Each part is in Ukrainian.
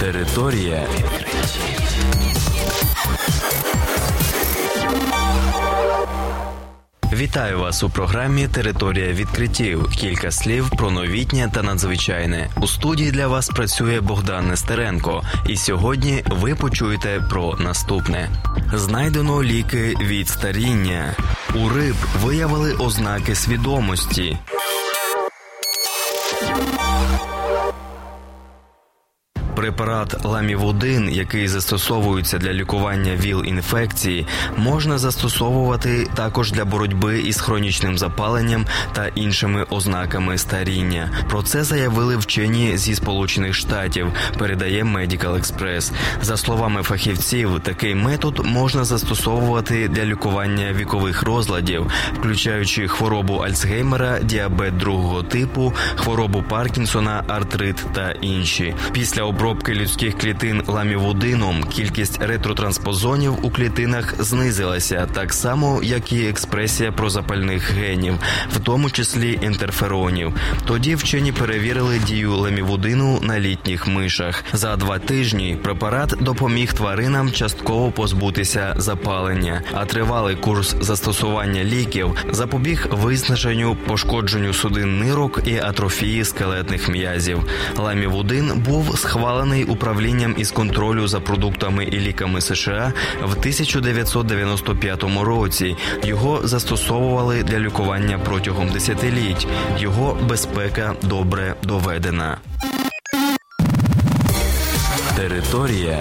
Територія Вітаю вас у програмі Територія відкриттів. Кілька слів про новітнє та надзвичайне. У студії для вас працює Богдан Нестеренко. І сьогодні ви почуєте про наступне: знайдено ліки від старіння. У риб виявили ознаки свідомості. Препарат ламівудин, який застосовується для лікування ВІЛ-інфекції, можна застосовувати також для боротьби із хронічним запаленням та іншими ознаками старіння. Про це заявили вчені зі Сполучених Штатів. Передає Medical Express. За словами фахівців, такий метод можна застосовувати для лікування вікових розладів, включаючи хворобу Альцгеймера, діабет другого типу, хворобу Паркінсона, артрит та інші. Після обробки людських клітин ламівудином кількість ретротранспозонів у клітинах знизилася, так само як і експресія прозапальних генів, в тому числі інтерферонів. Тоді вчені перевірили дію ламівудину на літніх мишах. За два тижні препарат допоміг тваринам частково позбутися запалення, а тривалий курс застосування ліків запобіг виснаженню, пошкодженню судин нирок і атрофії скелетних м'язів. Ламівудин був схвалений управлінням із контролю за продуктами і ліками США в 1995 році. Його застосовували для лікування протягом десятиліть. Його безпека добре доведена. Територія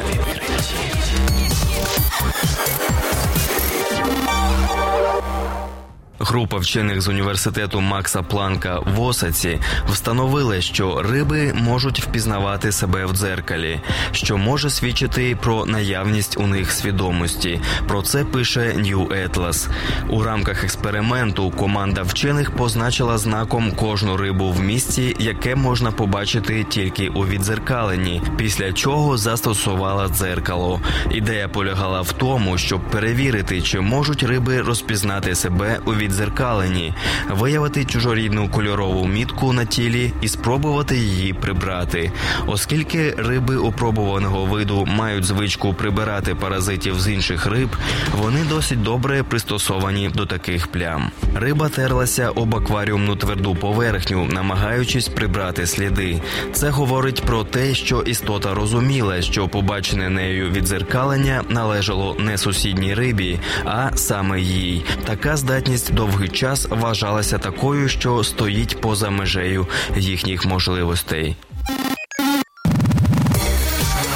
Група вчених з університету Макса Планка в Осаці встановили, що риби можуть впізнавати себе в дзеркалі, що може свідчити про наявність у них свідомості. Про це пише New Atlas. У рамках експерименту команда вчених позначила знаком кожну рибу в місці, яке можна побачити тільки у відзеркаленні, після чого застосувала дзеркало. Ідея полягала в тому, щоб перевірити, чи можуть риби розпізнати себе у відзеркаленні віддзеркалені, виявити чужорідну кольорову мітку на тілі і спробувати її прибрати, оскільки риби опробуваного виду мають звичку прибирати паразитів з інших риб, вони досить добре пристосовані до таких плям. Риба терлася об акваріумну тверду поверхню, намагаючись прибрати сліди. Це говорить про те, що істота розуміла, що побачене нею відзеркалення належало не сусідній рибі, а саме їй. Така здатність довгий час вважалася такою, що стоїть поза межею їхніх можливостей.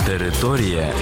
Територія